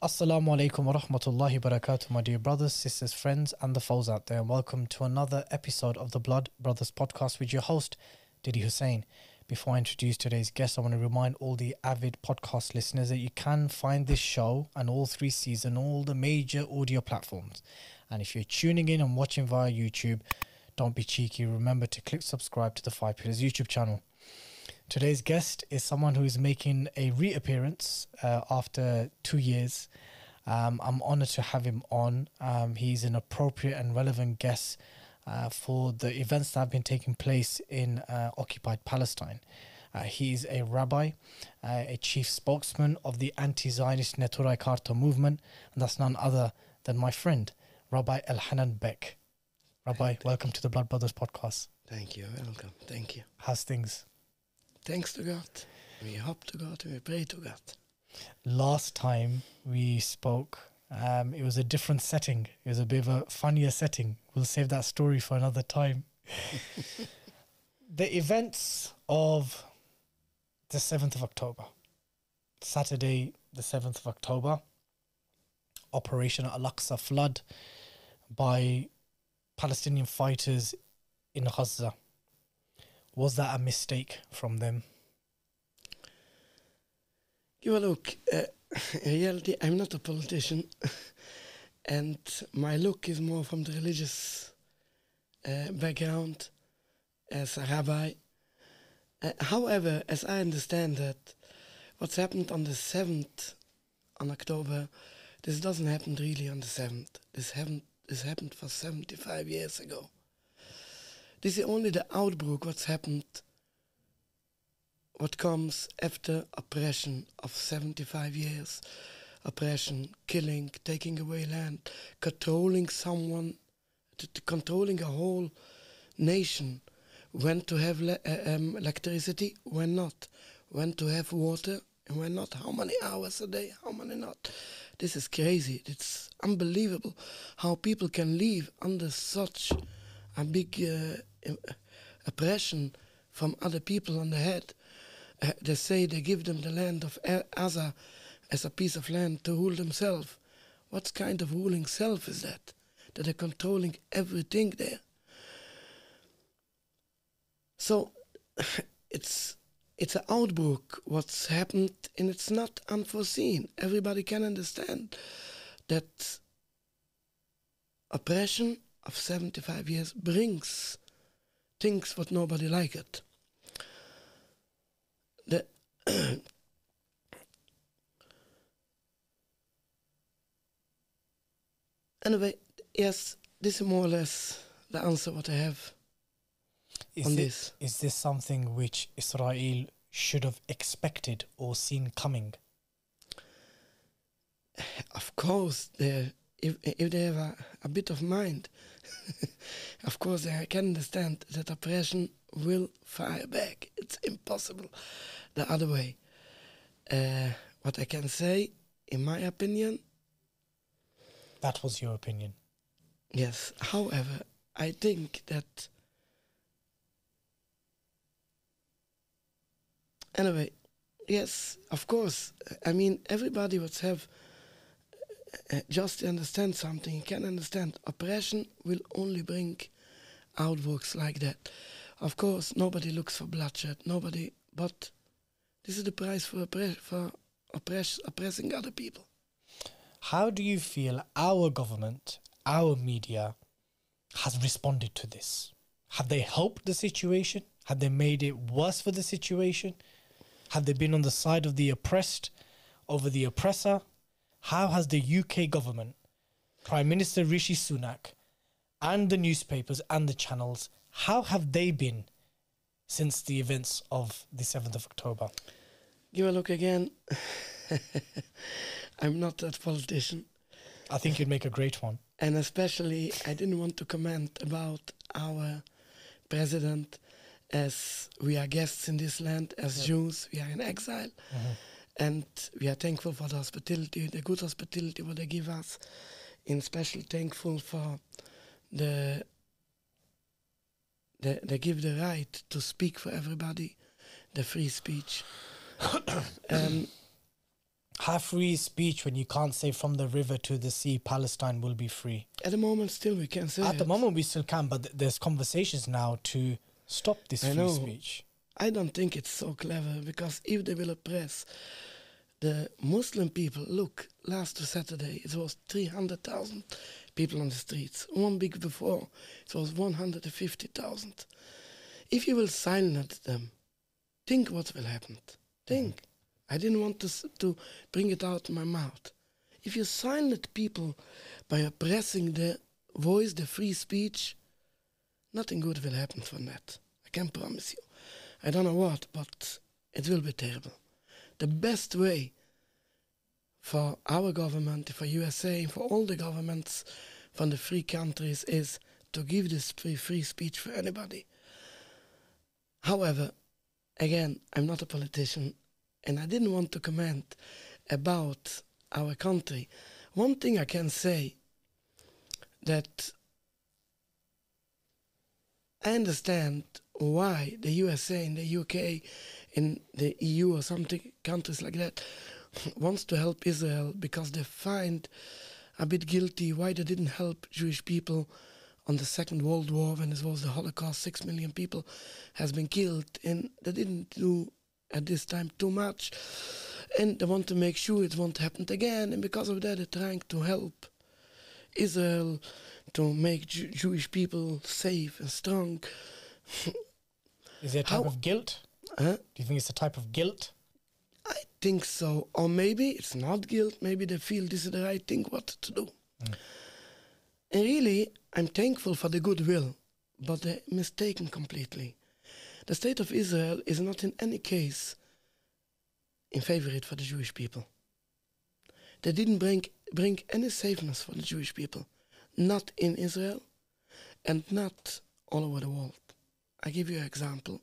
Assalamu alaikum wa rahmatullahi barakatuh, my dear brothers, sisters, friends, and the foes out there. And welcome to another episode of the Blood Brothers podcast with your host, Dilly Hussain. Before I introduce today's guest, I want to remind all the avid podcast listeners that you can find this show and all three seasons, on all the major audio platforms. And if you're tuning in and watching via YouTube, don't be cheeky. Remember to click subscribe to the Five Pillars YouTube channel. Today's guest is someone who is making a reappearance uh, after two years. Um, I'm honored to have him on. Um, he's an appropriate and relevant guest uh, for the events that have been taking place in uh, occupied Palestine. Uh, he is a rabbi, uh, a chief spokesman of the anti Zionist Neturei Karta movement, and that's none other than my friend, Rabbi Elhanan Beck. Rabbi, welcome to the Blood Brothers podcast. Thank you. Welcome. Thank you. How's things? Thanks to God. We hope to God. We pray to God. last time we spoke, um, it was a different setting. It was a bit of a funnier setting. We'll save that story for another time. the events of the 7th of October, Saturday, the 7th of October, Operation Al Aqsa flood by Palestinian fighters in Gaza. Was that a mistake from them? A look. Uh, in reality, I'm not a politician, and my look is more from the religious uh, background as a rabbi. Uh, however, as I understand that, what's happened on the 7th on October, this doesn't happen really on the 7th. This happened, this happened for 75 years ago. This is only the outbreak what's happened what comes after oppression of 75 years. Oppression killing taking away land controlling someone controlling a whole nation. When to have le- uh, um, electricity? When not. When to have water and when not how many hours a day how many not this is crazy it's unbelievable how people can live under such a big uh, oppression from other people on the head uh, they say they give them the land of Gaza as a piece of land to rule themselves. What kind of ruling self is that? That they're controlling everything there. So it's it's an outbreak what's happened and it's not unforeseen. Everybody can understand that oppression of 75 years brings things what nobody like it. The anyway, yes, this is more or less the answer what I have Is on it- this. Is this something which Israel should have expected or seen coming? Of course, they if if they have a, a bit of mind, of course I can understand that oppression will fire back. It's impossible the other way. Uh, what I can say, in my opinion, That was your opinion. Yes. However, I think that anyway, yes, of course. I mean, everybody would have uh, just to understand something. You can understand oppression will only bring outworks like that. Of course, nobody looks for bloodshed. Nobody, but this is the price for for oppress- oppressing other people. How do you feel our government, our media, has responded to this? Have they helped the situation? Have they made it worse for the situation? Have they been on the side of the oppressed over the oppressor? How has the UK government, Prime Minister Rishi Sunak, and the newspapers and the channels, how have they been since the events of the 7th of October? Give a look again. I'm not that politician. I think you'd make a great one. And especially, I didn't want to comment about our president as we are guests in this land, as Jews, we are in exile. And we are thankful for the hospitality, the good hospitality what they give us. And especially thankful for the they, they give the right to speak for everybody, the free speech. um, Have free speech when you can't say from the river to the sea, Palestine will be free. at the moment, still we can say At the moment, we still can, but th- there's conversations now to stop this I free know. speech. I don't think it's so clever because if they will oppress the Muslim people, look, last Saturday it was 300,000 people on the streets. One week before it was 150,000. If you will silence them, think what will happen. Think. Mm-hmm. I didn't want to, s- to bring it out my mouth. If you silence people by oppressing the voice, the free speech, nothing good will happen from that. I can promise you. I don't know what, but it will be terrible. The best way for our government, for USA, for all the governments from the free countries is to give this free, free speech for anybody. However, again, I'm not a politician and I didn't want to comment about our country. One thing I can say that I understand why the USA and the UK and the EU or something countries like that wants to help Israel because they find a bit guilty why they didn't help Jewish people on the Second World War when it was the Holocaust. Six million people has been killed, and they didn't do at this time too much, and they want to make sure it won't happen again. And because of that, they're trying to help Israel to make Jew- Jewish people safe and strong. Is there a type How- of guilt? Huh? Do you think it's a type of guilt? I think so. Or maybe it's not guilt. Maybe they feel this is the right thing what to do. Hmm. And really, I'm thankful for the goodwill, but they're mistaken completely. The state of Israel is not in any case in favorite for the Jewish people. They didn't bring, bring any safeness for the Jewish people, not in Israel and not all over the world. I give you an example.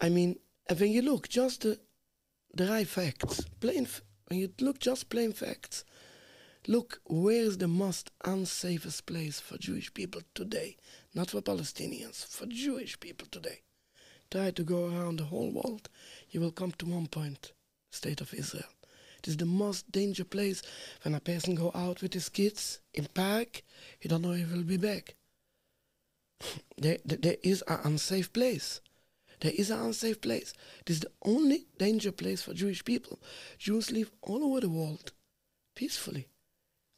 I mean, when you look just the, right facts, plain, when you look just plain facts, look where is the most unsafest place for Jewish people today, not for Palestinians, for Jewish people today. Try to go around the whole world, you will come to one point, state of Israel. It is the most danger place when a person go out with his kids in park, he don't know if he will be back. there, there, there is an unsafe place. There is an unsafe place. It is the only danger place for Jewish people. Jews live all over the world peacefully.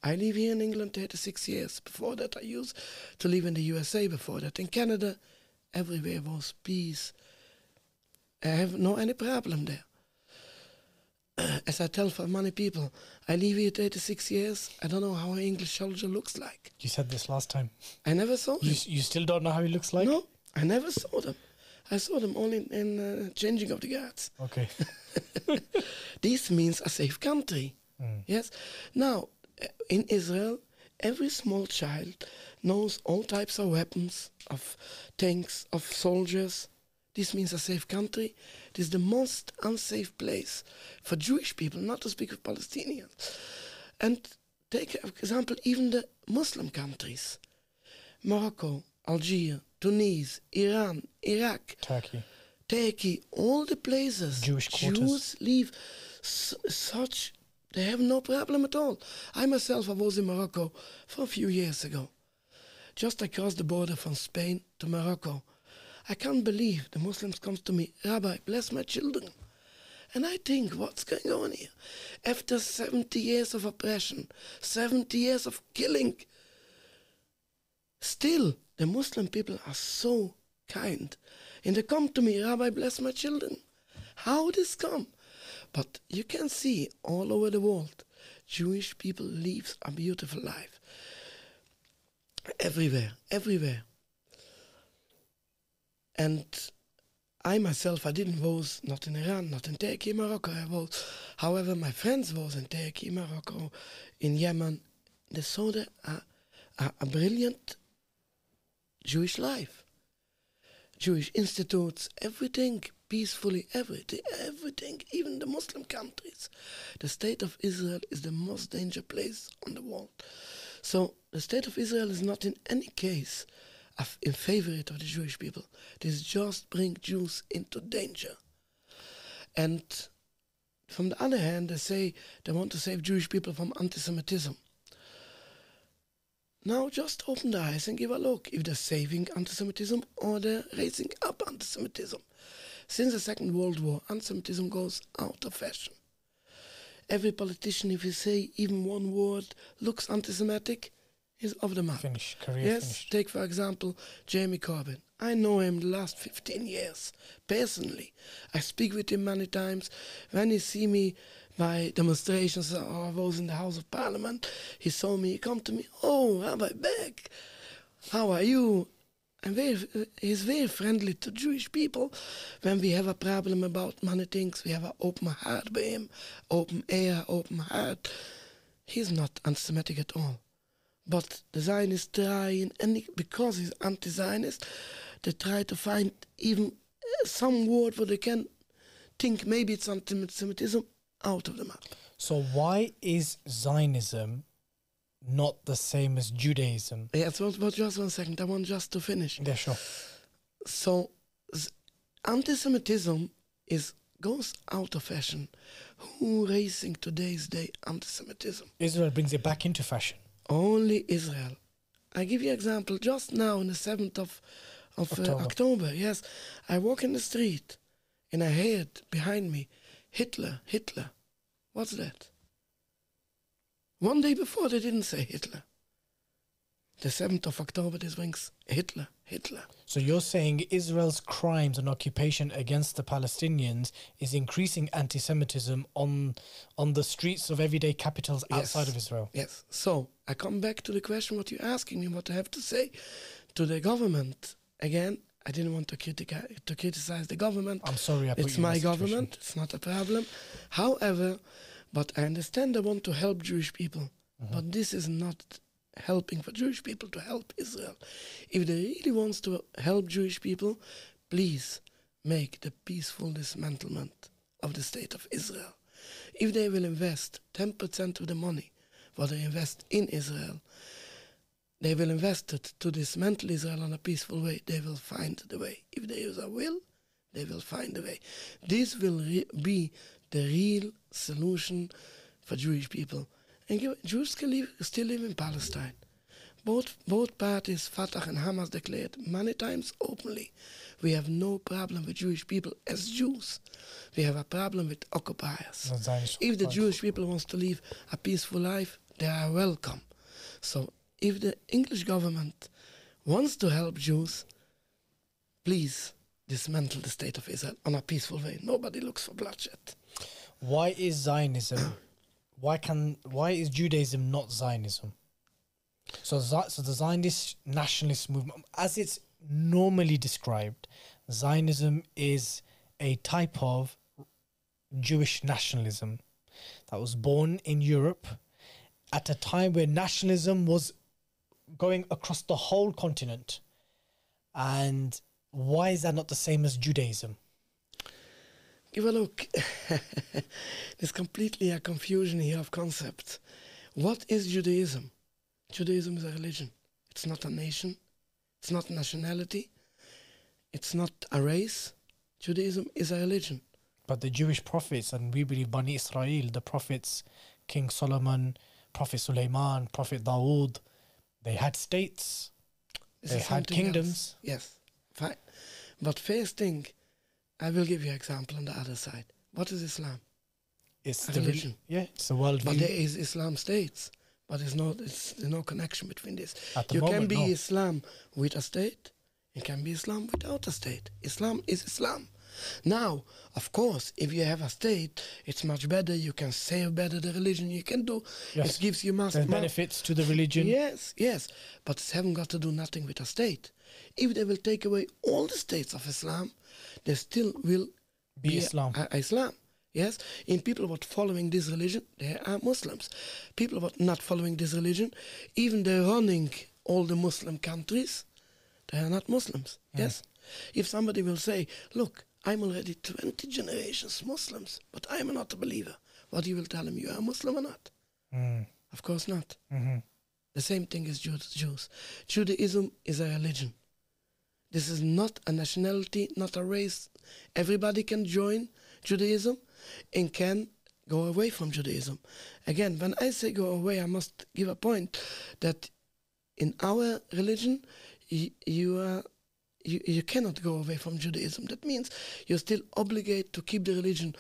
I live here in England 36 years. Before that, I used to live in the USA. Before that, in Canada, everywhere was peace. I have no any problem there. As I tell for many people, I live here 36 years. I don't know how an English soldier looks like. You said this last time. I never saw You, s- you still don't know how he looks like? no, I never saw them. I saw them only in, in uh, changing of the guards. Okay. This means a safe country. Mm. Yes. Now, uh, in Israel, every small child knows all types of weapons, of tanks, of soldiers. This means a safe country. It is the most unsafe place for Jewish people, not to speak of Palestinians. And take, for example, even the Muslim countries Morocco, Algeria, Tunisia, Iran, Iraq, Turkey. Turkey, all the places Jewish quarters. Jews live s- such they have no problem at all. I myself I was in Morocco for a few years ago, just across the border from Spain to Morocco. I can't believe the Muslims comes to me, Rabbi, bless my children. And I think, what's going on here? After 70 years of oppression, 70 years of killing, still the Muslim people are so kind. And they come to me, Rabbi, bless my children. How this come? But you can see all over the world, Jewish people live a beautiful life. Everywhere, everywhere. And I myself, I didn't was not in Iran, not in Turkey, Morocco. I was, however, my friends was in Turkey, Morocco, in Yemen. They saw the, a, a, a brilliant Jewish life. Jewish institutes, everything peacefully, everything, everything, even the Muslim countries. The state of Israel is the most dangerous place on the world. So the state of Israel is not in any case in favorite of the Jewish people. This just bring Jews into danger. And from the other hand, they say they want to save Jewish people from anti-Semitism. Now just open the eyes and give a look if they're saving anti-Semitism or they're raising up anti-Semitism. Since the Second World War, anti-Semitism goes out of fashion. Every politician, if you say even one word looks anti-Semitic, is off the map. Finish. Career Yes, finished. take for example Jeremy Corbyn. I know him the last 15 years personally. I speak with him many times. When he see me by demonstrations or I was in the House of Parliament, he saw me, he come to me, oh, Rabbi Beck, how are you? And very, he's very friendly to Jewish people. When we have a problem about many things, we have an open heart by him, open air, open heart. He's not anti-Semitic at all. But the Zionists try, and because he's anti-Zionist, they try to find even uh, some word where they can think maybe it's anti-Semitism out of the map. So why is Zionism not the same as Judaism? Yes, but, but just one second. I want just to finish. Yeah, sure. So, z- anti-Semitism is goes out of fashion. Who raising today's day anti-Semitism? Israel brings it back into fashion. Only Israel. I give you example. Just now, on the seventh of of uh, October. October. yes, I walk in the street, and I heard behind me, Hitler, Hitler. What's that? One day before, they didn't say Hitler. The seventh of October, this brings Hitler, Hitler. So you're saying Israel's crimes and occupation against the Palestinians is increasing anti-Semitism on on the streets of everyday capitals outside Yes. of Israel. Yes. So I come back to the question what you're asking me, what I have to say to the government. Again, I didn't want to, critica- to criticize the government. I'm sorry, I put it's my government. It's not a problem. However, but I understand they want to help Jewish people. Mm-hmm. But this is not helping for Jewish people to help Israel. If they really wants to help Jewish people, please make the peaceful dismantlement of the state of Israel. If they will invest 10% of the money what they invest in Israel, they will invest it to dismantle Israel in a peaceful way. They will find the way. If there is a will, they will find the way. This will be the real solution for Jewish people. And Jew- Jews can live, still live in Palestine. Both, both parties, Fatah and Hamas, declared many times openly we have no problem with Jewish people as Jews. We have a problem with occupiers. If the. Jewish people wants to live a peaceful life, they are welcome. So if the English government wants to help Jews, please dismantle the state of Israel on a peaceful way. Nobody looks for bloodshed. Why is Zionism? Why can? Why is Judaism not Zionism? So, so the Zionist nationalist movement, as it's normally described, Zionism is a type of Jewish nationalism that was born in Europe at a time where nationalism was going across the whole continent. And why is that not the same as Judaism? Give a look. There's completely a confusion here of concepts. What is Judaism? Judaism is a religion. It's not a nation. It's not nationality. It's not a race. Judaism is a religion. But the Jewish prophets, and we believe Bani Israel, the prophets, King Solomon, Prophet Suleiman, Prophet Dawood, they had states, This they had something else. kingdoms. Yes, fine. But first thing, I will give you an example on the other side. What is Islam? It's A the religion. yeah, it's a worldview. But there is Islam states, but there's no, it's, there's no connection between this. At the you can be no. Islam with a state, you can be Islam without a state. Islam is Islam. Now, of course, if you have a state, it's much better. You can save better the religion. You can do. Yes. It gives you mass. There's benefits to the religion. Yes, yes, but it haven't got to do nothing with a state. If they will take away all the states of Islam, there still will Be Islam. a- Islam. Yes, in people what following this religion, they are Muslims. People what not following this religion, even they're running all the Muslim countries, they are not Muslims. Yes, if somebody will say, "Look, I'm already 20 generations Muslims, but I'm not a believer," what you will tell him, "You are a Muslim or not?" Mm, Of course not. mhm. The same thing as Jews. Jews. Judaism is a religion. This is not a nationality, not a race. Everybody can join Judaism and can go away from Judaism. Again, when I say go away, I must give a point that in our religion, you, you are you, you cannot go away from Judaism. That means you're still obligated to keep the religion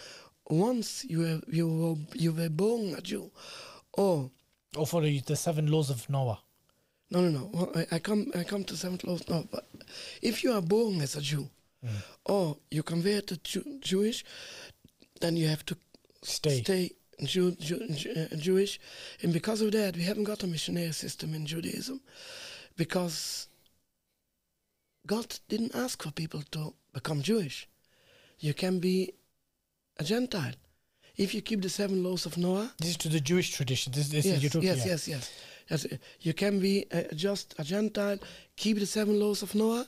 once you were, you were, you were born a Jew. Or, Or the, the seven laws of Noah. No, no, no, well, I, I come I come to seventh laws now, but if you are born as a Jew, or you convert to Jew, Jewish, then you have to Stay. stay Jew, Jew, Jew- uh, Jewish. And because of that, we haven't got a missionary system in Judaism because God didn't ask for people to become Jewish. You can be a Gentile. If you keep the seven laws of Noah, This is to the Jewish tradition. This, this yes, is you're talking, yes, yes, yes, You can be uh, just a Gentile, keep the seven laws of Noah,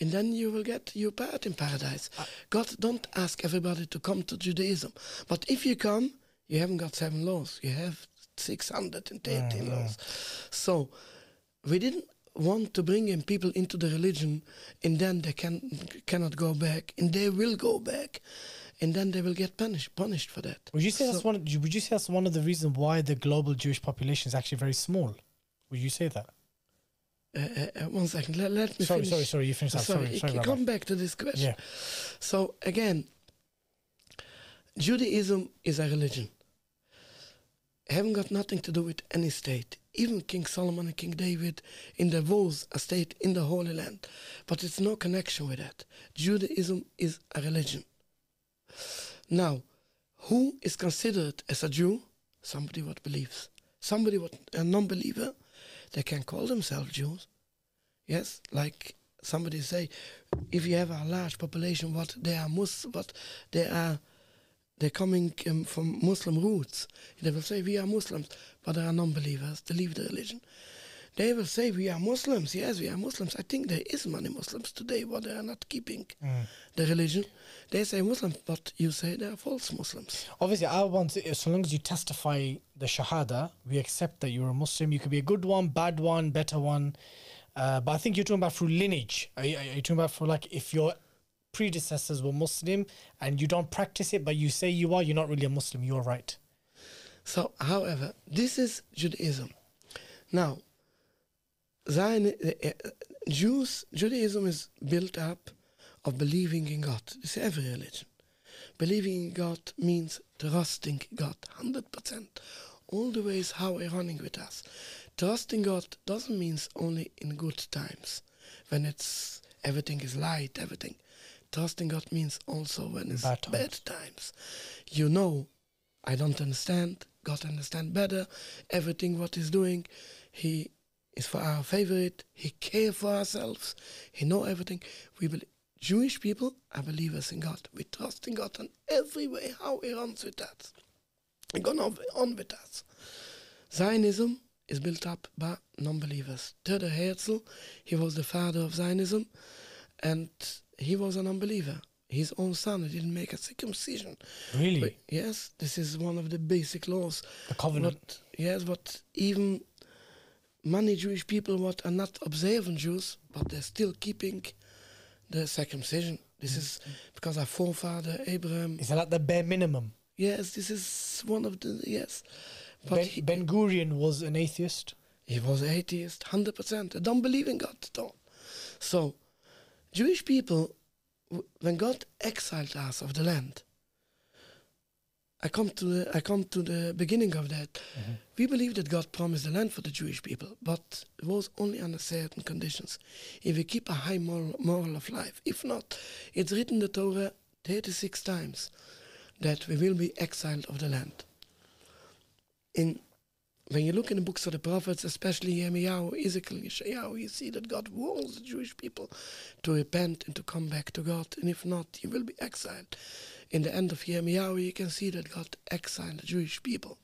and then you will get your part in paradise. Uh, God don't ask everybody to come to Judaism, but if you come, you haven't got seven laws. You have six hundred and eighteen laws. So we didn't want to bring in people into the religion, and then they can cannot go back, and they will go back, and then they will get punished punished for that. Would you say that's So- one? Would you say that's one of the reasons why the global Jewish population is actually very small? Would you say that? Uh, uh, uh, one second. Let, let me Sorry, finish. sorry, sorry. You finished that. Sorry, Sorry, sorry. Come back to this question. Yeah. So again, Judaism is a religion. Haven't got nothing to do with any state. Even King Solomon and King David in there was a state in the Holy Land, but it's no connection with that. Judaism is a religion. Now, who is considered as a Jew? Somebody what believes. Somebody what a non-believer, they can call themselves Jews. Yes, like somebody say, if you have a large population, what they are Mus, what they are, they're coming um, from Muslim roots. They will say we are Muslims, but they are non-believers. They leave the religion. They will say we are Muslims. Yes, we are Muslims. I think there is many Muslims today, but they are not keeping the religion. They say Muslims, but you say they are false Muslims. Obviously, I want to, so long as you testify the Shahada, we accept that you're a Muslim. You could be a good one, bad one, better one. Uh, but I think you're talking about through lineage. Are you, are you talking about for like if your predecessors were Muslim and you don't practice it, but you say you are, you're not really a Muslim. You're right. So, however, this is Judaism. Now, Zion, uh, uh, Jews, Judaism is built up of believing in God. It's every religion. Believing in God means trusting God 100%. All the ways how we're running with us. Trusting God doesn't mean only in good times, when it's everything is light, everything. Trusting God means also when it's Bad times. bad times. You know, I don't understand. God understand better. Everything what He's doing, He is for our favorite. He care for ourselves. He know everything. We believe. Jewish people are believers in God. We trust in God in every way. How He runs with that. He gone on, on with us. Zionism is built up by non-believers. Theodor Herzl, he was the father of Zionism, and he was an unbeliever. His own son didn't make a circumcision. Really? But yes, this is one of the basic laws. the covenant. What, yes, but even many Jewish people what are not observant Jews, but they're still keeping the circumcision. This is because our forefather Abraham. Is that like the bare minimum? Yes, this is one of the yes. But Ben, he, ben Gurion was an atheist. he was atheist, hundred percent. Don't believe in God at all. So, Jewish people, when God exiled us of the land, I come to the I come to the beginning of that. Mm-hmm. We believe that God promised the land for the Jewish people, but it was only under certain conditions. If we keep a high moral, moral of life, if not, it's written in the Torah thirty-six times that we will be exiled of the land. In when you look in the books of the prophets, especially Yirmiyahu, Ezekiel, Yeshayahu, you see that God warns the Jewish people to repent and to come back to God, and if not, you will be exiled. In the end of Yirmiyahu, you can see that God exiled the Jewish people.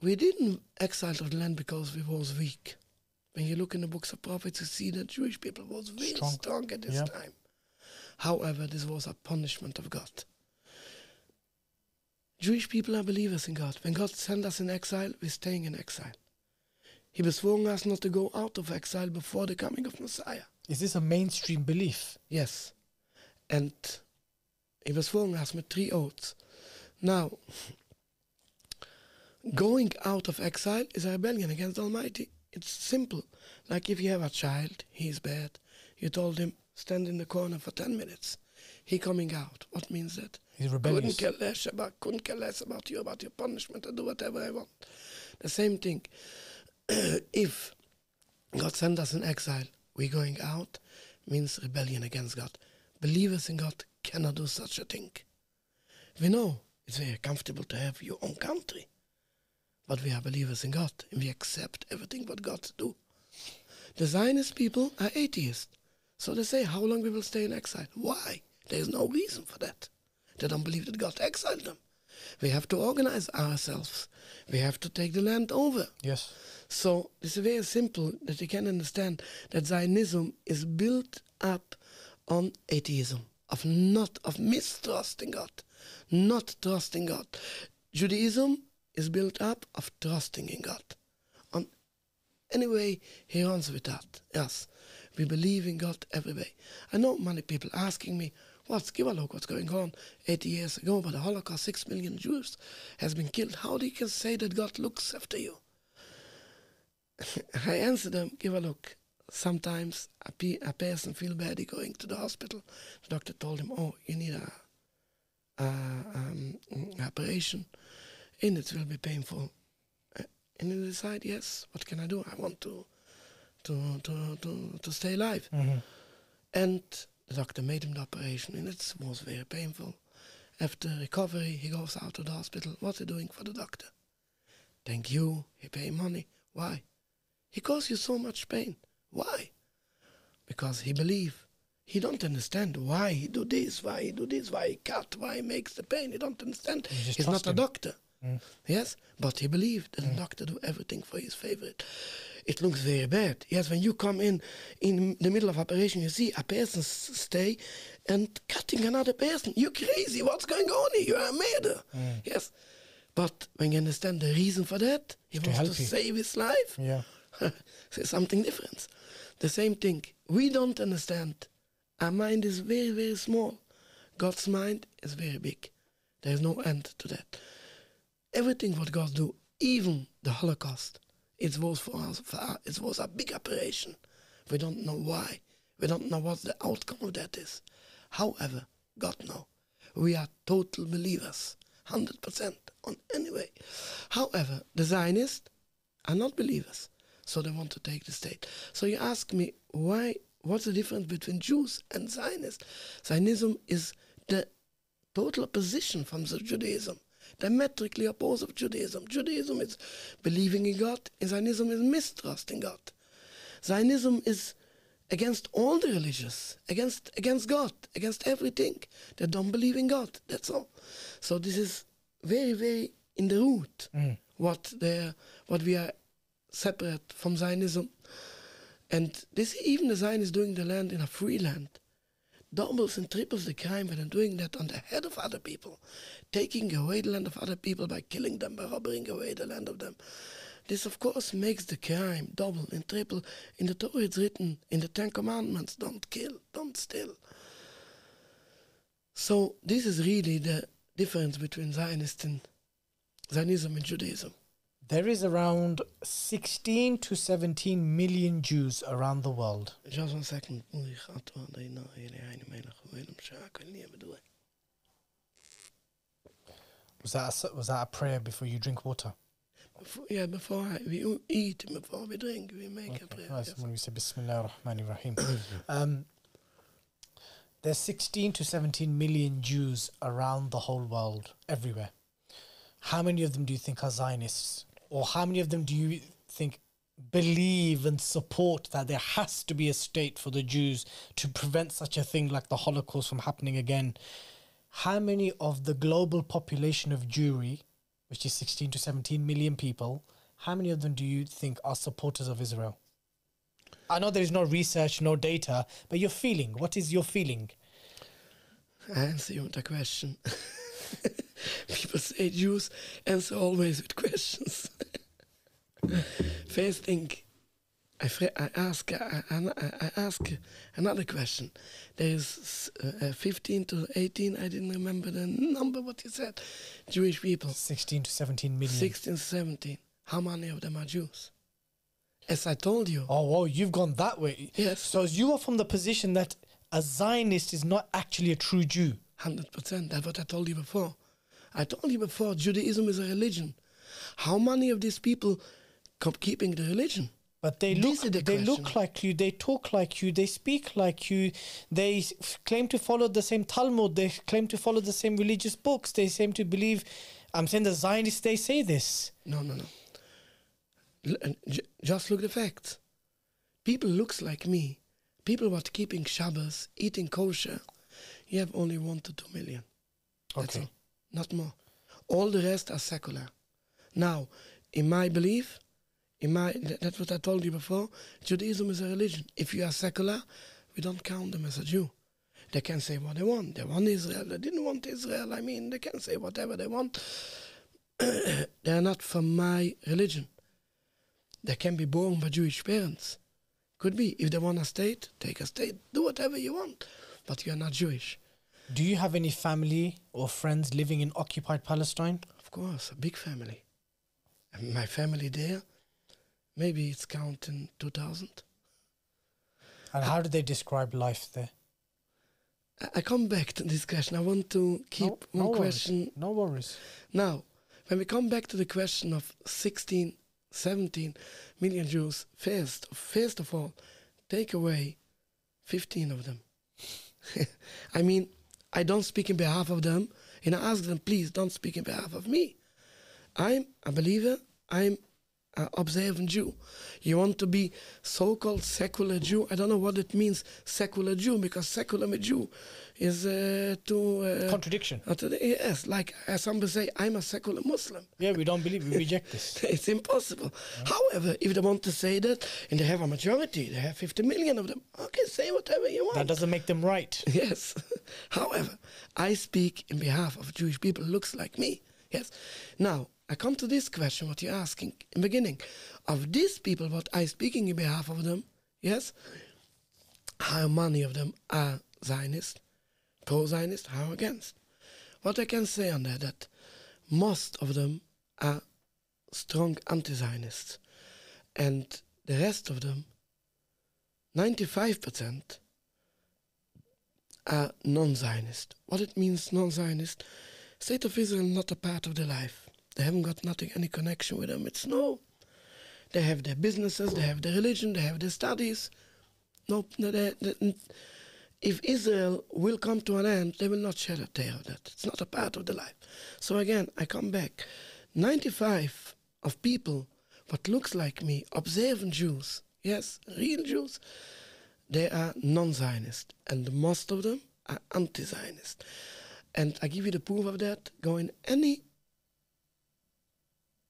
We didn't exile the land because we was weak. When you look in the books of prophets, you see that Jewish people was very Strong. strong, at this Yeah. time. However, this was a punishment of God. Jewish people are believers in God. When God sent us in exile, we're staying in exile. He beschworen us not to go out of exile before the coming of Messiah. Is this a mainstream belief? Yes. And he beschworen us with three oaths. Now, going out of exile is a rebellion against Almighty. It's simple. Like if you have a child, he's bad. You told him, stand in the corner for 10 minutes. He coming out. What means that? He's Couldn't rebellious. care less about couldn't care less about you, about your punishment, I do whatever I want. The same thing. if God sent us in exile, we going out means rebellion against God. Believers in God cannot do such a thing. We know it's very comfortable to have your own country. But we are believers in God and we accept everything what God do. The Zionist people are atheists. So they say, how long we will stay in exile? Why? There is no reason for that. They don't believe that God exiled them. We have to organize ourselves. We have to take the land over. Yes. So it's very simple that you can understand that Zionism is built up on atheism, of not of mistrusting God, not trusting God. Judaism is built up of trusting in God. On anyway, he runs with that. Yes, we believe in God every way. I know many people asking me, "What's give a look? What's going on?" Eighty years ago, by the Holocaust, six million Jews has been killed. How do you can say that God looks after you? I answer them, give a look. Sometimes a, pe- a person feel bad he going to the hospital. The doctor told him, oh, you need a, a um, operation and it will be painful. Uh, And he decide, yes, what can I do? I want to to to to, to stay alive. Mhm. And the doctor made him the operation and it was very painful. After recovery, he goes out to the hospital. What's he doing for the doctor? Thank you. He pay money. Why? He caused you so much pain. Why? Because he believe. He don't understand why he do this, why he do this, why he cut, why he makes the pain. He don't understand. He's not a doctor. Mm. Yes, but he believed that the doctor do everything for his favorite. It looks very bad. Yes, when you come in in the middle of operation, you see a person stay and cutting another person. You crazy? What's going on here? You are a murder. Yes, but when you understand the reason for that, he To wants to you. save his life. Yeah. Say something different. The same thing. We don't understand. Our mind is very, very small. God's mind is very big. There is no end to that. Everything what God do, even the Holocaust, it was for us. For us it was a big operation. We don't know why. We don't know what the outcome of that is. However, God know. We are total believers, hundred percent on anyway. However, the Zionists are not believers, so they want to take the state. So you ask me why? What's the difference between Jews and Zionists? Zionism is the total opposition from the Judaism, diametrically opposed of Judaism. Judaism is believing in God, and Zionism is mistrusting God. Zionism is against all the religious, against against God, against everything. They don't believe in God. That's all. So this is very, very in the root Mm. what they what we are separate from Zionism. And this even the Zionists doing the land in a free land doubles and triples the crime when they're doing that on the head of other people, taking away the land of other people by killing them, by robbing away the land of them. This, of course, makes the crime double and triple. In the Torah, it's written in the Ten Commandments don't kill, don't steal. So, this is really the difference between Zionist and Zionism and Judaism. There is around 16 to 17 million Jews around the world. Just one second. Oei, gaat wel, nee, nou, jullie heine menig, hoe heet hem, zaak, ik niet hebben doen. Was that a, was that a prayer before you drink water? Before, yeah, before I, we eat, before we drink, we make a prayer. yes. when we say Bismillah ar-Rahman rahim um, There's 16 to 17 million Jews around the whole world, everywhere. How many of them do you think are Zionists? Or how many of them do you think believe and support that there has to be a state for the Jews to prevent such a thing like the Holocaust from happening again? How many of the global population of Jewry, which is 16 to 17 million people, how many of them do you think are supporters of Israel? I know there is no research, no data, but your feeling. What is your feeling? Answer you with question. People say Jews answer always with questions. First thing, I, I ask I, I, ask another question. There's uh, uh, 15 to 18. I didn't remember the number. What you said, Jewish people. 16 to 17 million. 16, to 17. How many of them are Jews? As I told you. Oh, whoa, you've gone that way. Yes. So you are from the position that a Zionist is not actually a true Jew. Hundred percent. That's what I told you before. I told you before. Judaism is a religion. How many of these people keep keeping the religion? But they look, the they look like you, they talk like you, they speak like you, they claim to follow the same Talmud, they claim to follow the same religious books, they seem to believe. I'm saying the Zionists, they say this. No, no, no. L- just look the facts. People looks like me. People what keeping Shabbos, eating kosher. You have only one to two million. That's Okay. all. Not more. All the rest are secular. Now, in my belief, in my that's what I told you before. Judaism is a religion. If you are secular, we don't count them as a Jew. They can say what they want. They want Israel. They didn't want Israel. I mean, they can say whatever they want. they are not from my religion. They can be born by Jewish parents. Could be. If they want a state, take a state. Do whatever you want. But you are not Jewish. Do you have any family or friends living in occupied Palestine? Of course, a big family. And my family there, maybe it's counting 2,000. And how do they describe life there? I- come back to this question. I want to keep No- one no worries. question. No worries. Now, when we come back to the question of 16, 17 million Jews, first, first of all, take away 15 of them. I mean, I don't speak in behalf of them, and I ask them, please don't speak in behalf of me. I'm a believer, I'm an observant Jew. You want to be so called secular Jew? I don't know what it means, secular Jew, because secular Jew is uh, to. Uh, Contradiction. uh, to yes, like uh, somebody say, I'm a secular Muslim. Yeah, we don't believe, we reject this. It's impossible. However, if they want to say that, and they have a majority, they have 50 million of them, okay, say whatever you want. That doesn't make them right. Yes. However, I speak in behalf of Jewish people looks like me. Yes. Now, I come to this question, what you're asking in the beginning. Of these people, what I speaking in behalf of them, yes, how many of them are Zionist, pro-Zionist, how against? What I can say on that, that most of them are strong anti-Zionists. And the rest of them, 95%, are non-Zionist. What it means, non-Zionist? State of Israel not a part of their life. They haven't got nothing, any connection with them. It's no. They have their businesses, they have their religion, they have their studies. No, no they, if Israel will come to an end, they will not shed a tear of that. It's not a part of the life. So again, I come back. 95 of people, what looks like me, observant Jews, yes, real Jews, they are non-Zionist, and most of them are anti-Zionist. And I give you the proof of that. Go in any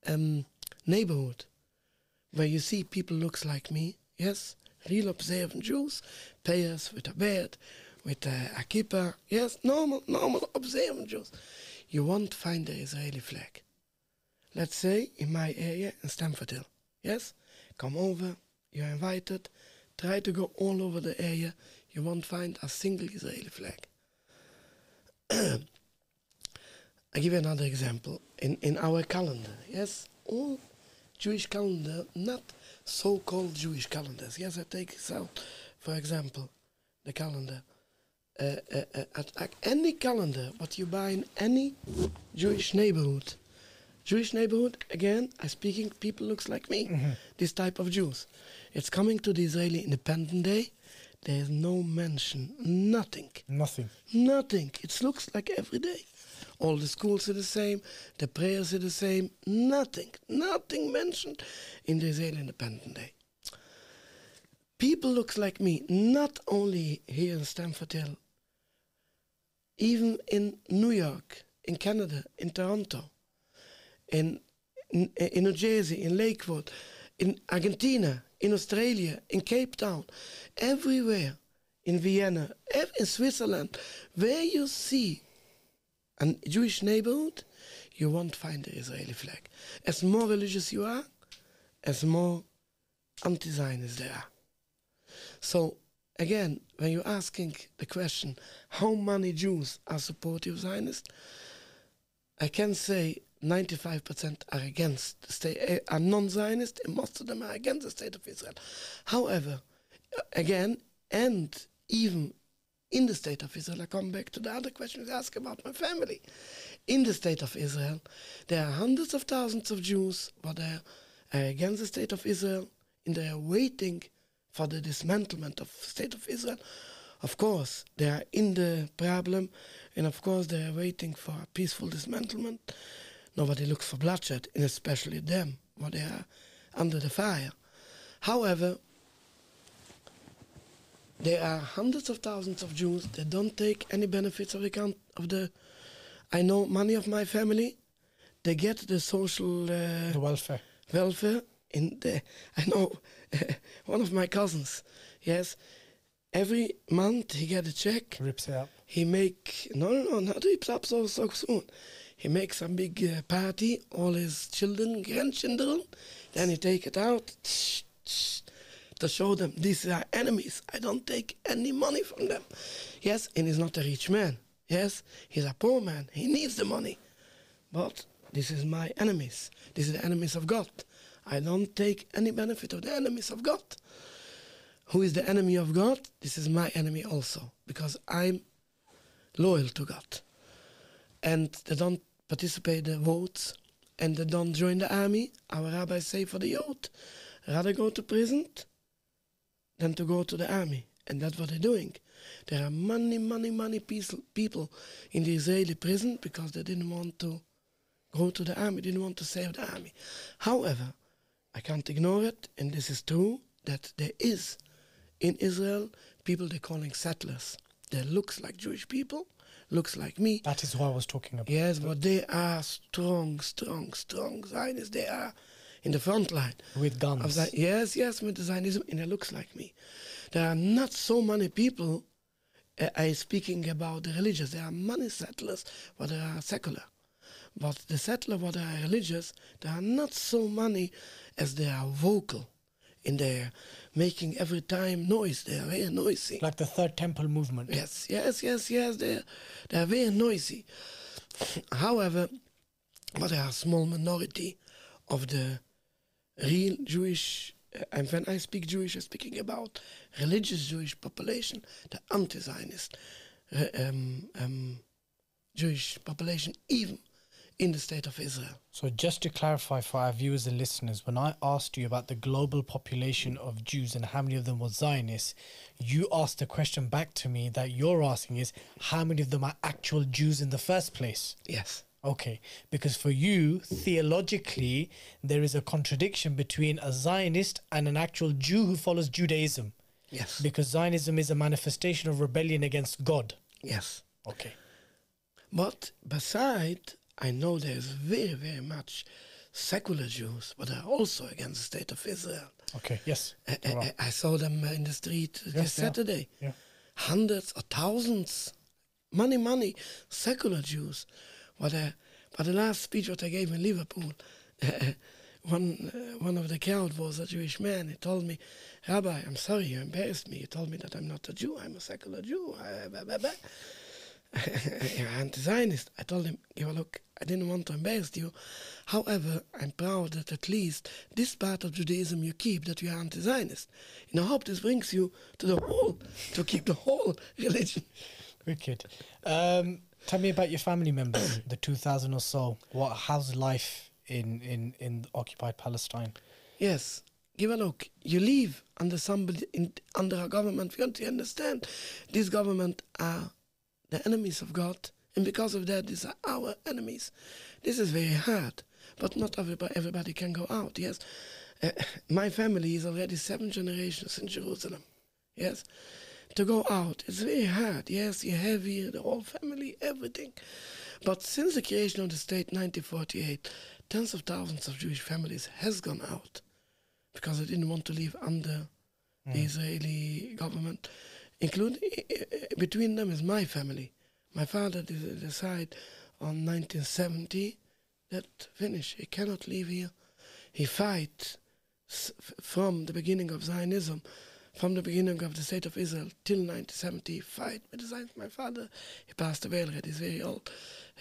um, neighborhood where you see people looks like me, yes, real observant Jews, payers with a beard, with a, a kippah, yes, normal, normal observant Jews. You won't find the Israeli flag. Let's say in my area in Stamford Hill, yes, come over, you're invited, try to go all over the area, you won't find a single Israeli flag. I give you another example. In in our calendar, yes, all Jewish calendar, not so-called Jewish calendars. Yes, I take out. For example, the calendar. Uh, uh, uh, at, at any calendar, what you buy in any Jewish neighborhood. Jewish neighborhood, again, I speaking people looks like me. This type of Jews. It's coming to the Israeli Independent Day. There's no mention, nothing. Nothing. Nothing. It looks like every day. All the schools are the same, the prayers are the same, nothing, nothing mentioned in the Israeli Independent Day. People looks like me, not only here in Stamford Hill, even in New York, in Canada, in Toronto, in, in, in New Jersey, in Lakewood, in Argentina, in Australia, in Cape Town, everywhere, in Vienna, in Switzerland, where you see a Jewish neighborhood, you won't find the Israeli flag. As more religious you are, as more anti-Zionists there are. So again, when you're asking the question, how many Jews are supportive Zionists? I can say 95% are against the state, eh, are non-Zionist, and most of them are against the state of Israel. However, again, and even in the state of Israel, I come back to the other question you asked about my family. In the state of Israel, there are hundreds of thousands of Jews, but they are against the state of Israel, and they are waiting for the dismantlement of state of Israel. Of course, they are in the problem, and of course they are waiting for a peaceful dismantlement. Nobody looks for bloodshed, and especially them, when they are under the fire. However, there are hundreds of thousands of Jews that don't take any benefits of the count of the. I know many of my family, they get the social uh, The welfare. welfare in the. I know one of my cousins. Yes, every month he get a check. Rips it up. He make no no no not rips up so so soon. He makes a big uh, party, all his children, grandchildren. Then he take it out to show them these are enemies. I don't take any money from them. Yes, and he's not a rich man. Yes, he's a poor man. He needs the money. But this is my enemies. This is the enemies of God. I don't take any benefit of the enemies of God. Who is the enemy of God? This is my enemy also, because I'm loyal to God. And they don't participate the votes and they don't join the army. Our rabbis say for the youth, rather go to prison than to go to the army. And that's what they're doing. There are many, many, many people in the Israeli prison because they didn't want to go to the army, didn't want to save the army. However, I can't ignore it, and this is true, that there is in Israel people they're calling settlers. They looks like Jewish people, looks like me. That is what I was talking about. Yes, but they are strong, strong, strong Zionists. They are in the front line. With Of guns. Yes, yes, with the Zionism, and it looks like me. There are not so many people. Uh, I speaking about the religious. There are many settlers, but they are secular. But the settler, what are religious, there are not so many as they are vocal, in their making every time noise. They are very noisy. Like the Third Temple movement. Yes, yes, yes, yes. They they are very noisy. However, but there are a small minority of the real Jewish. uh, And when I speak Jewish, I'm speaking about religious Jewish population, the anti-Zionist um, um, Jewish population, even in the state of Israel. So, just to clarify for our viewers and listeners, when I asked you about the global population of Jews and how many of them were Zionists, you asked the question back to me that you're asking is how many of them are actual Jews in the first place? Yes. Okay, because for you, theologically, there is a contradiction between a Zionist and an actual Jew who follows Judaism. Yes. Because Zionism is a manifestation of rebellion against God. yes. Okay. But besides, I know there's very, very much secular Jews, but are also against the state of Israel. Okay. Yes. I, I, I saw them in the street Yes, this. Saturday. Yeah. Hundreds or thousands, many, many secular Jews. But, uh, but the last speech what I gave in Liverpool, one uh, one of the crowd was a Jewish man. He told me, Rabbi, I'm sorry, you embarrassed me. You told me that I'm not a Jew. I'm a secular Jew. You're anti-Zionist. I told him, give a look. I didn't want to embarrass you. However, I'm proud that at least this part of Judaism you keep, that you are anti-Zionist. And I hope this brings you to the whole, to keep the whole religion. Wicked. Um, tell me about your family members, the 2,000 or so. What? How's life in, in, in occupied Palestine? Yes, give a look. You live under somebody in, under a government. Have to understand, this government are the enemies of God, and because of that, these are our enemies. This is very hard, but not everybody, everybody can go out. Yes, uh, my family is already seven generations in Jerusalem. Yes, to go out, it's very hard. Yes, you have here the whole family, everything. But since the creation of the state, 1948, tens of thousands of Jewish families has gone out because they didn't want to live under the mm. Israeli government. Including eh, eh, eh, between them is my family. My father de- decided on 1970 that finish. He cannot live here. He fight from the beginning of Zionism, from the beginning of the state of Israel till 1970, fight with. My father, he passed away already. He's very old.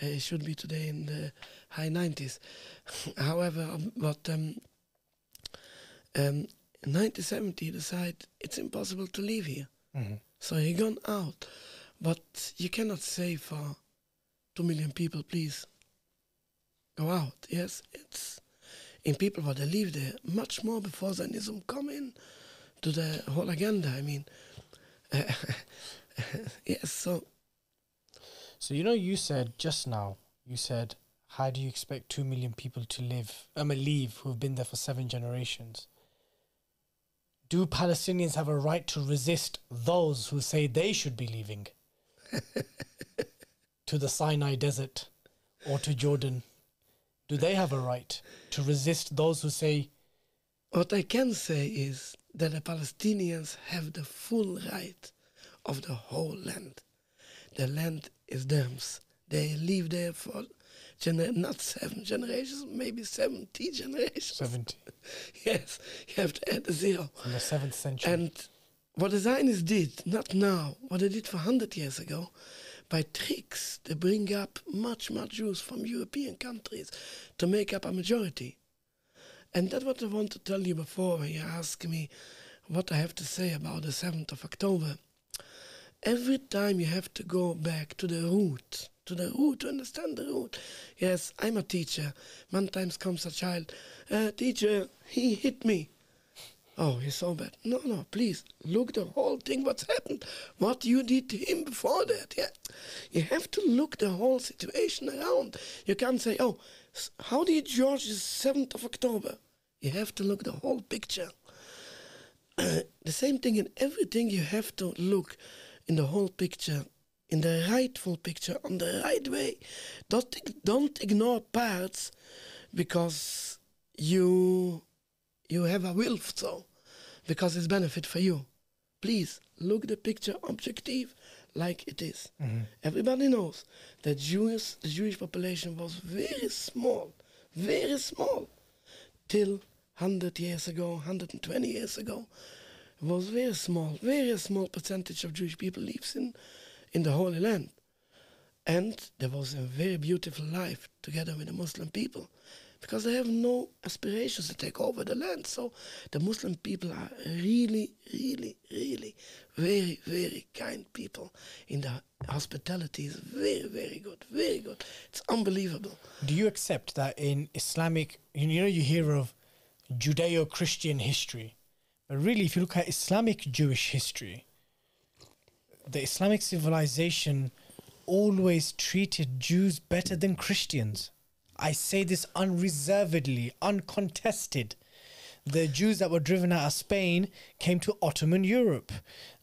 Uh, he should be today in the high 90s. However, um, but um, um, in 1970, he decided it's impossible to live here. Mhm. So he gone out. But you cannot say for two million people, please go out. Yes, it's in people what they live there much more before Zionism come in to the whole agenda. I mean, yes. So So you know, you said just now. You said, "How do you expect two million people to live? I mean, leave who have been there for seven generations." Do Palestinians have a right to resist those who say they should be leaving to the Sinai Desert or to Jordan? Do they have a right to resist those who say, what I can say is that the Palestinians have the full right of the whole land. The land is theirs. They live there for gener- not seven generations, maybe seventy generations. 70 Yes, you have to add a zero. from the seventh century? And what the Zionists did, not now, what they did for 100 years ago, by tricks, they bring up much, much Jews from European countries to make up a majority. And that's what I want to tell you before when you ask me what I have to say about the 7th of October. Every time you have to go back to the root, to the root, to understand the root. Yes, I'm a teacher. One times comes a child, uh, teacher, he hit me. Oh, he's so bad. No, no, please look the whole thing. What's happened? What you did to him before that? Yeah, you have to look the whole situation around. You can't say, "Oh, how did George the seventh of October?" You have to look the whole picture. the same thing in everything. You have to look in the whole picture, in the rightful picture, on the right way. Don't don't ignore parts because you you have a will so because it's benefit for you please look the picture objective like it is. Mm-hmm. everybody knows that jewish the jewish population was very small very small till 100 years ago 120 years ago it was very small very small percentage of jewish people lives in in the holy land. And there was a very beautiful life together with the Muslim people because they have no aspirations to take over the land. So the Muslim people are really, really, really very, very kind people. In the hospitality is very, very good, very good. It's unbelievable. Do you accept that in Islamic, you know, you hear of Judeo Christian history, but really, if you look at Islamic Jewish history, the Islamic civilization always treated Jews better than Christians. I say this unreservedly, uncontested. The Jews that were driven out of Spain came to Ottoman Europe.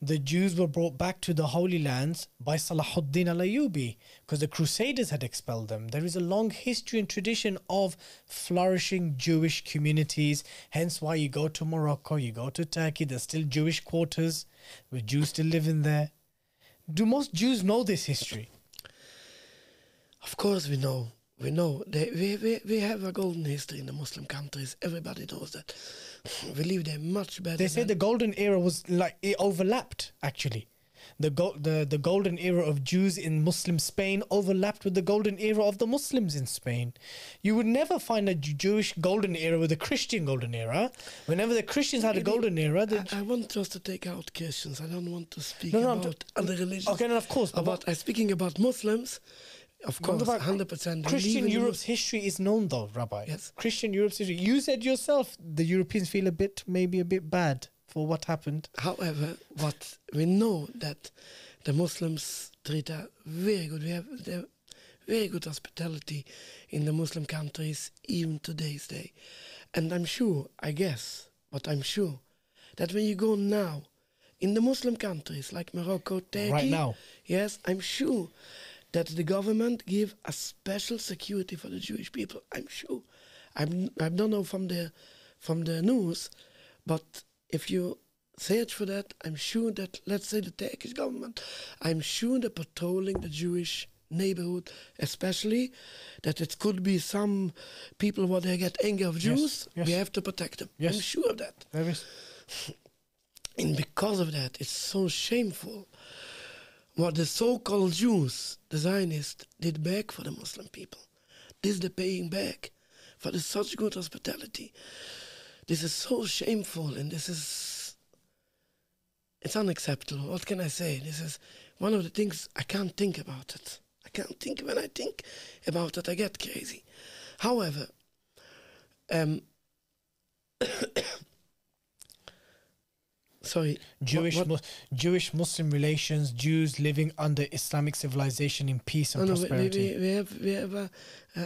The Jews were brought back to the Holy Lands by Salahuddin al Ayyubi because the Crusaders had expelled them. There is a long history and tradition of flourishing Jewish communities, hence why you go to Morocco, you go to Turkey, there's still Jewish quarters with Jews still living there. Do most Jews know this history? Of course, we know. We know. They, we, we, we have a golden history in the Muslim countries. Everybody knows that. We live there much better. They say the golden era was like it overlapped actually. The go- the the golden era of Jews in Muslim Spain overlapped with the golden era of the Muslims in Spain. You would never find a Jewish golden era with a Christian golden era. Whenever the Christians had a golden era, the I, I want just to take out Christians. I don't want to speak No, no, about t- other religions. okay, no, of course, About I'm speaking about Muslims. Of course, hundred percent. Christian Europe's history is known though, Rabbi. Yes. Christian Europe's history. You said yourself the Europeans feel a bit maybe a bit bad for what happened. However, what we know that the Muslims treat us very good. We have very good hospitality in the Muslim countries even today's day, and I'm sure, I guess, but I'm sure that when you go now in the Muslim countries like Morocco, Turkey, Right now. yes, I'm sure that the government give a special security for the Jewish people. I'm sure. I'm, I don't know from the from the news, but if you search for that, I'm sure that let's say the Turkish government, I'm sure they're patrolling the Jewish neighborhood, especially that it could be some people where they get angry of Jews. yes. We have to protect them. Yes. I'm sure of that. There is. And because of that, it's so shameful what the so-called Jews, the Zionists, did back for the Muslim people. This they're paying back for the such good hospitality. This is so shameful, and this is it's unacceptable. What can I say? This is one of the things I can't think about it. I can't think when I think about it. I get crazy. However, um, sorry, Jewish what- Mu- Jewish Muslim relations, Jews living under Islamic civilization in peace and Oh, no, we, we, prosperity. we, we have we have a,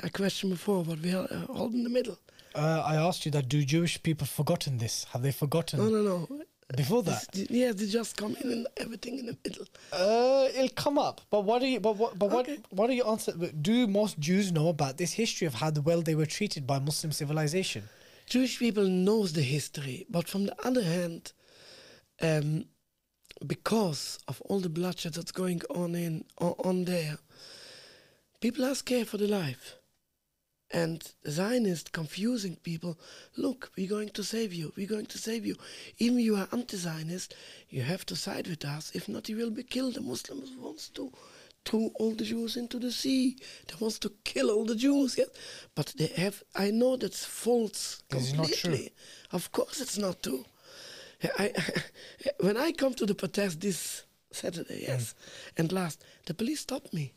a question before, but we are uh, all in the middle. Uh, I asked you that. Do Jewish people forgotten this? Have they forgotten No, no, no. before that? This- yeah, they just come in and everything in the middle. Uh, it'll come up. But what do you? But what? But Okay. what? What are your answer? Do most Jews know about this history of how well they were treated by Muslim civilization? Jewish people knows the history, but from the other hand, um, because of all the bloodshed that's going on in on, there, people are scared for their life. And Zionists confusing people, look, we're going to save you, we're going to save you. Even if you are anti-Zionist, you have to side with us. If not, you will be killed. The Muslims wants to throw all the Jews into the sea. They wants to kill all the Jews. Yes, but they have. I know that's false This not true. completely. Of course, it's not true. I, when I come to the protest this Saturday, hmm. yes, and last, the police stopped me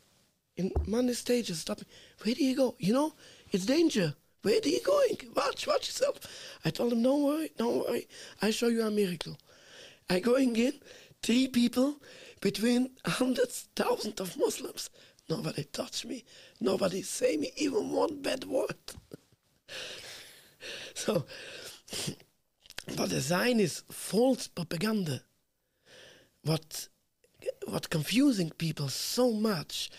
in Monday stages. Stopped me. Where do you go? You know, it's danger. Where are you going? Watch, watch yourself. I told them, don't worry, don't worry. I show you a miracle. I going in, three people between hundreds, thousands of Muslims. Nobody touch me. Nobody say me even one bad word. so, but the Zionist false propaganda, what what confusing people so much,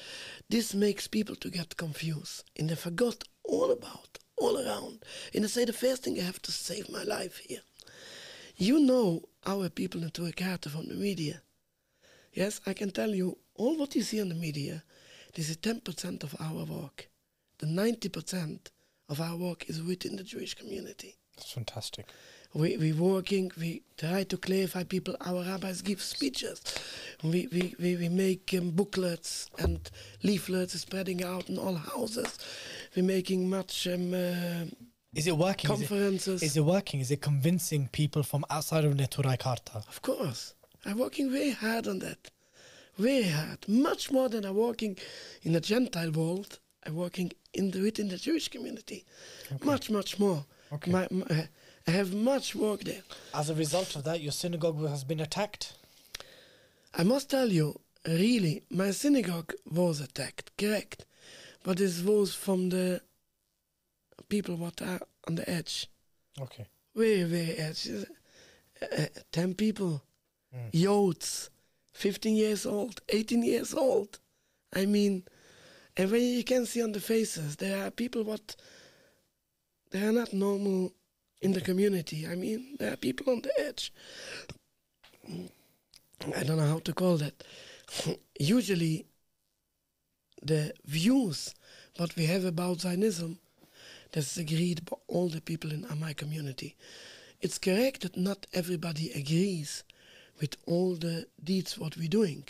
this makes people to get confused, and they forgot all about, all around. And they say the first thing I have to save my life here. You know our people Neturei Karta from the media. Yes, I can tell you all what you see on the media. This is ten percent of our work. The ninety percent of our work is within the Jewish community. That's fantastic. We we working. We try to clarify people. Our rabbis give speeches. We we we, we make um, booklets and leaflets spreading out in all houses. We're making much um, uh, Is it working? Is it, conferences. is it working? Is it convincing people from outside of Neturei Karta? Of course. I'm working very hard on that. Very hard. Much more than I'm working in the Gentile world. I'm working in the, within the Jewish community. Much, much more. Okay. My, my, have much work there. As a result of that, your synagogue has been attacked. I must tell you, really, my synagogue was attacked, correct. But this was from the people what are on the edge. Okay. Very, very edge. Uh, uh, 10 people, youths, 15 years old, 18 years old. I mean, and when you can see on the faces, there are people what they are not normal in the community. I mean, there are people on the edge. I don't know how to call that. Usually, the views what we have about Zionism that's agreed by all the people in my community. It's correct that not everybody agrees with all the deeds what we're doing.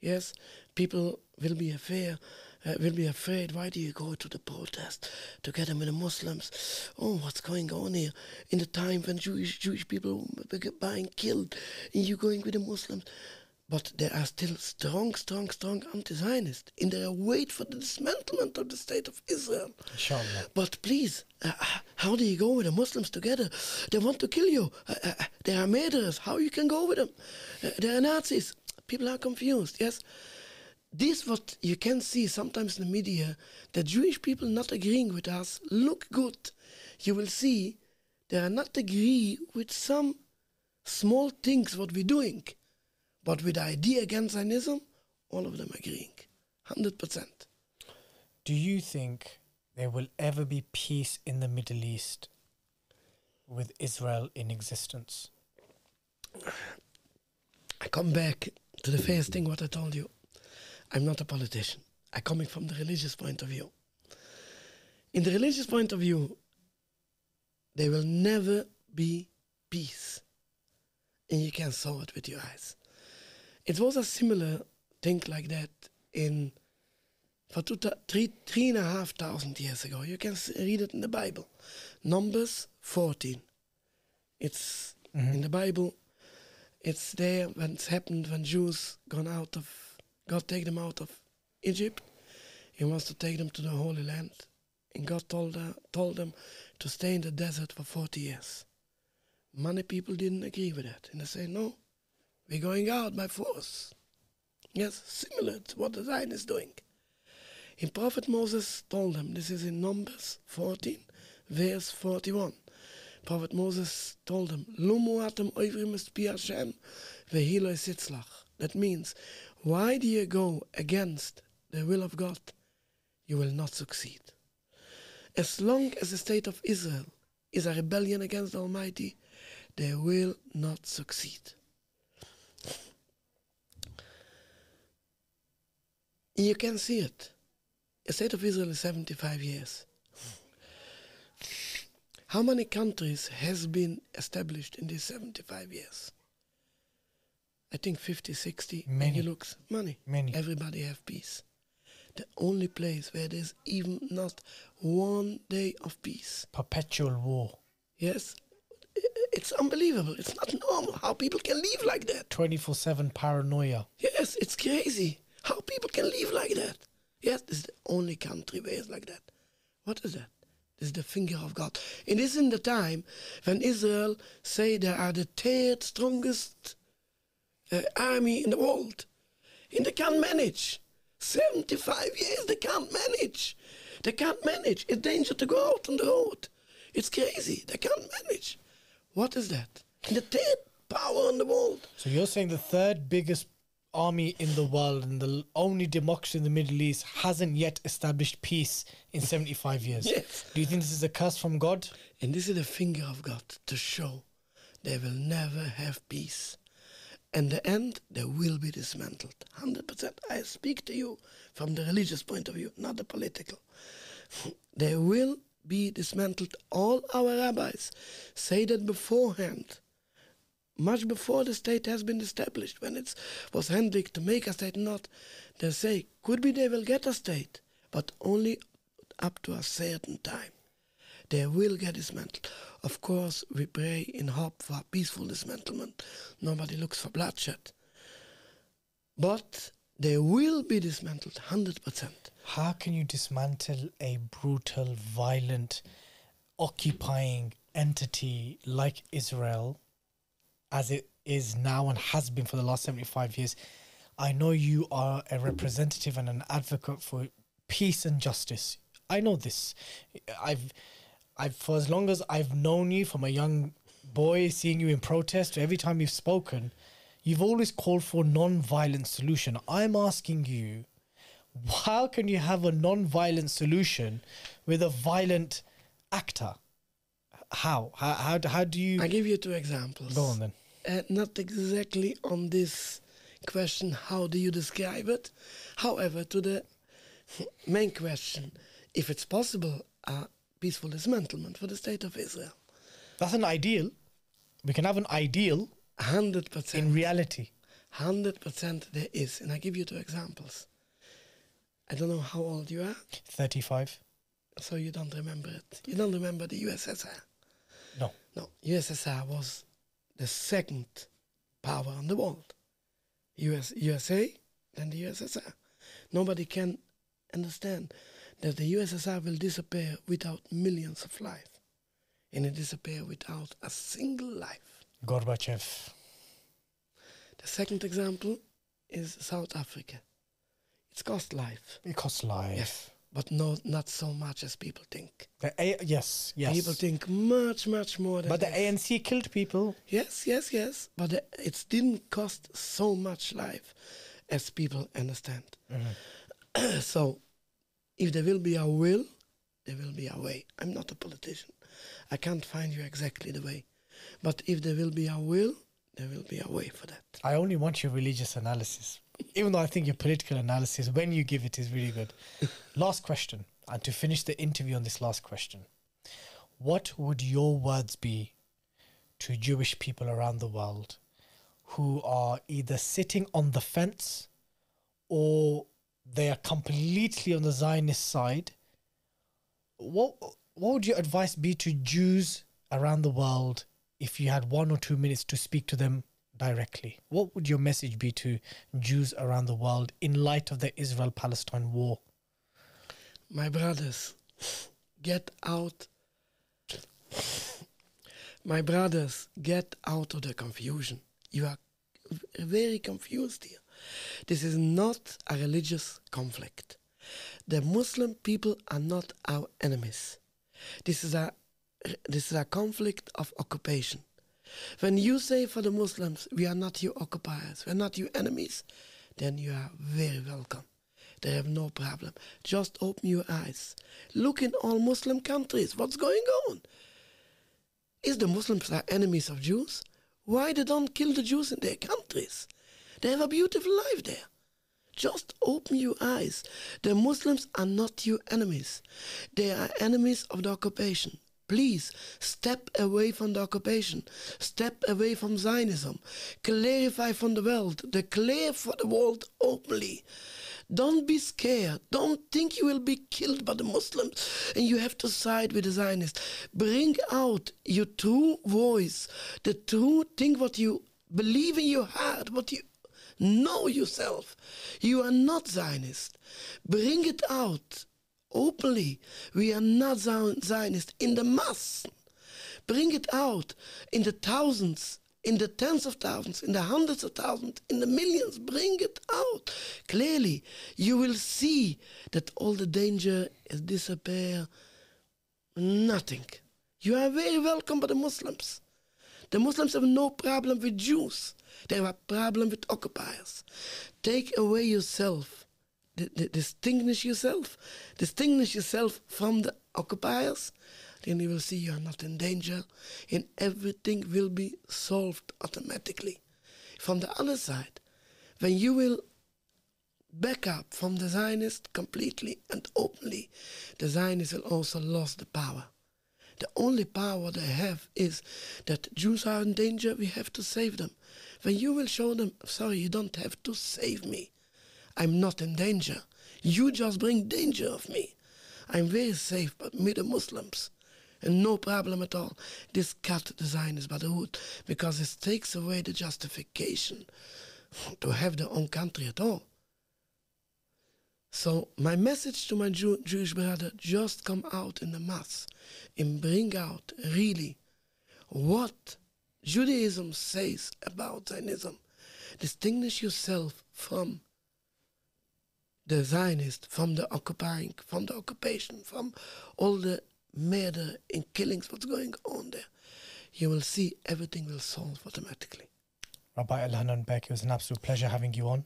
Yes, people will be afraid. Uh, will be afraid. Why do you go to the protest together with the Muslims? Oh, what's going on here? In the time when Jewish Jewish people were being killed, and you going with the Muslims? But there are still strong, strong, strong anti-Zionists, and they are wait for the dismantlement of the state of Israel. Inshallah. But please, uh, how do you go with the Muslims together? They want to kill you. Uh, uh, uh, they are murderers. How you can go with them? Uh, they are Nazis. People are confused. Yes, this what you can see sometimes in the media. The Jewish people not agreeing with us look good. You will see they are not agree with some small things what we're doing, but with the idea against Zionism, all of them agreeing, hundred percent. Do you think there will ever be peace in the Middle East with Israel in existence? I come back to the first thing what I told you. I'm not a politician. are coming from the religious point of view. In the religious point of view, there will never be peace. And you can saw it with your eyes. It was a similar thing like that in for two, three, three and a half thousand years ago. You can s- read it in the Bible. Numbers 14. It's mm-hmm. in the Bible. It's there when it's happened when Jews gone out of God take them out of Egypt. He wants to take them to the Holy Land, and God told uh, told them to stay in the desert for forty years. Many people didn't agree with that, and they say, "No, we're going out by force." Yes, similar to what the Zion is doing. And Prophet Moses told them, this is in Numbers 14, verse 41. Prophet Moses told them, Lumu atem oivrimus pi Hashem vehiloi sitzlach. That means, why do you go against the will of God? You will not succeed. As long as the state of Israel is a rebellion against the Almighty, they will not succeed. You can see it. The state of Israel is 75 years. How many countries has been established in these 75 years? I think 50, 60. When Many. you look, money. Many. Everybody have peace. The only place where there's even not one day of peace. Perpetual war. Yes, it's unbelievable. It's not normal how people can live like that. 24 7 paranoia. Yes, it's crazy how people can live like that. Yes, this is the only country where it's like that. What is that? This is the finger of God. This is in the time when Israel say they are the third strongest uh, army in the world. And they can't manage. 75 years, they can't manage. They can't manage. It's danger to go out on the road. It's crazy. They can't manage. What is that? And the third power in the world. So you're saying the third biggest army in the world and the only democracy in the Middle East hasn't yet established peace in 75 years. Yes. Do you think this is a curse from God? And this is the finger of God to show they will never have peace. In the end, they will be dismantled. 100%. I speak to you from the religious point of view, not the political. They will be dismantled. All our rabbis say that beforehand, much before the state has been established, when it was handpicked to make a state, not, they say, could be they will get a state, but only up to a certain time they will get dismantled. Of course, we pray in hope for peaceful dismantlement. Nobody looks for bloodshed. But they will be dismantled 100%. How can you dismantle a brutal, violent, occupying entity like Israel as it is now and has been for the last 75 years? I know you are a representative and an advocate for peace and justice. I know this. I've I've for as long as I've known you from a young boy seeing you in protest every time you've spoken, you've always called for non-violent solution. I'm asking you how can you have a non-violent solution with a violent actor? How? How how, do- how do you I give you two examples. go on then? Uh, not exactly on this question, how do you describe it? However, to the main question, if it's possible, a peaceful dismantlement for the state of Israel. That's an ideal. We can have an ideal 100%. in reality. Hundred percent there is, and I give you two examples. I don't know how old you are, Thirty-five. so you don't remember it. You don't remember the USSR. No. No, USSR was the second power in the world. US, USA, then the USSR. Nobody can understand that the USSR will disappear without millions of lives, and it disappear without a single life. Gorbachev. The second example is South Africa. It's cost life. It costs life. Yes, but no, not so much as people think. The A- yes, yes. People think much, much more than. but the. ANC killed people. Yes, yes, yes. But the, it didn't cost so much life as people understand. Mm-hmm. so, if there will be a will, there will be a way. I'm not a politician. I can't find you exactly the way. But if there will be a will, there will be a way for that. I only want your religious analysis. Even though I think your political analysis, when you give it, is really good. last question, and to finish the interview on this last question, what would your words be to Jewish people around the world who are either sitting on the fence or they are completely on the Zionist side? What what would your advice be to Jews around the world if you had one or two minutes to speak to them directly? What would your message be to Jews around the world in light of the Israel Palestine war? My brothers, get out. My brothers, get out of the confusion. You are very confused here. This is not a religious conflict. The Muslim people are not our enemies. This is a this is a conflict of occupation. When you say for the Muslims, we are not your occupiers, we are not your enemies, then you are very welcome. They have no problem. Just open your eyes. Look in all Muslim countries. What's going on? Is the Muslims are enemies of Jews? Why they don't kill the Jews in their countries? They have a beautiful life there. Just open your eyes. The Muslims are not your enemies. They are enemies of the occupation. Please step away from the occupation. Step away from Zionism. Clarify from the world. Declare for the world openly. Don't be scared. Don't think you will be killed by the Muslims and you have to side with the Zionists. Bring out your true voice, the true thing what you believe in your heart, what you know yourself. You are not Zionist. Bring it out openly. We are not Zionist in the mass. Bring it out in the thousands in the tens of thousands, in the hundreds of thousands, in the millions. Bring it out. Clearly, you will see that all the danger is disappear. Nothing. You are very welcome by the Muslims. The Muslims have no problem with Jews. They have a problem with occupiers. Take away yourself. distinguish yourself. Distinguish yourself from the occupiers then you will see you are not in danger and everything will be solved automatically. From the other side, when you will back up from the Zionist completely and openly, the Zionists will also lose the power. The only power they have is that Jews are in danger, we have to save them. When you will show them, sorry, you don't have to save me. I'm not in danger. You just bring danger of me. I'm very safe, but me the Muslims and no problem at all. This cut design is by the hood because it takes away the justification to have their own country at all. So my message to my Jew- Jewish brother just come out in the mass and bring out really what Judaism says about Zionism. Distinguish yourself from the Zionist, from the occupying, from the occupation, from all the murder and killings, what's going on there, you will see everything will solve automatically. Rabbi Elhanan Beck, it was an absolute pleasure having you on.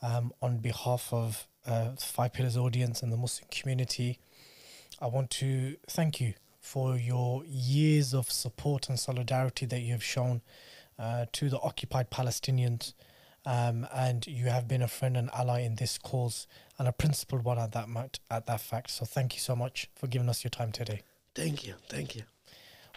Um, on behalf of uh, Five Pillars audience and the Muslim community, I want to thank you for your years of support and solidarity that you have shown uh, to the occupied Palestinians. Um, and you have been a friend and ally in this cause and a principled one at that at that fact. So thank you so much for giving us your time today. Thank you, thank you.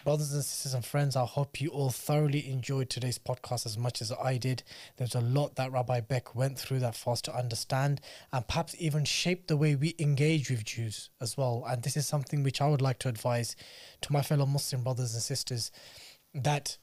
Brothers and sisters and friends, I hope you all thoroughly enjoyed today's podcast as much as I did. There's a lot that Rabbi Beck went through that for us to understand and perhaps even shape the way we engage with Jews as well. And this is something which I would like to advise to my fellow Muslim brothers and sisters that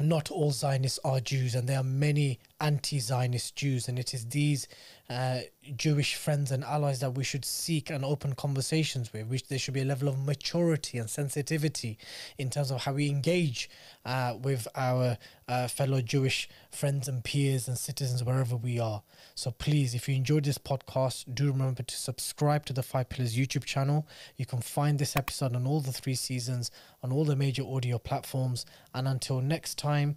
not all Zionists are Jews, and there are many anti Zionist Jews, and it is these uh, Jewish friends and allies that we should seek and open conversations with. Which there should be a level of maturity and sensitivity in terms of how we engage uh, with our uh, fellow Jewish friends and peers and citizens wherever we are. So please, if you enjoyed this podcast, do remember to subscribe to the Five Pillars YouTube channel. You can find this episode on all the three seasons on all the major audio platforms. And until next time,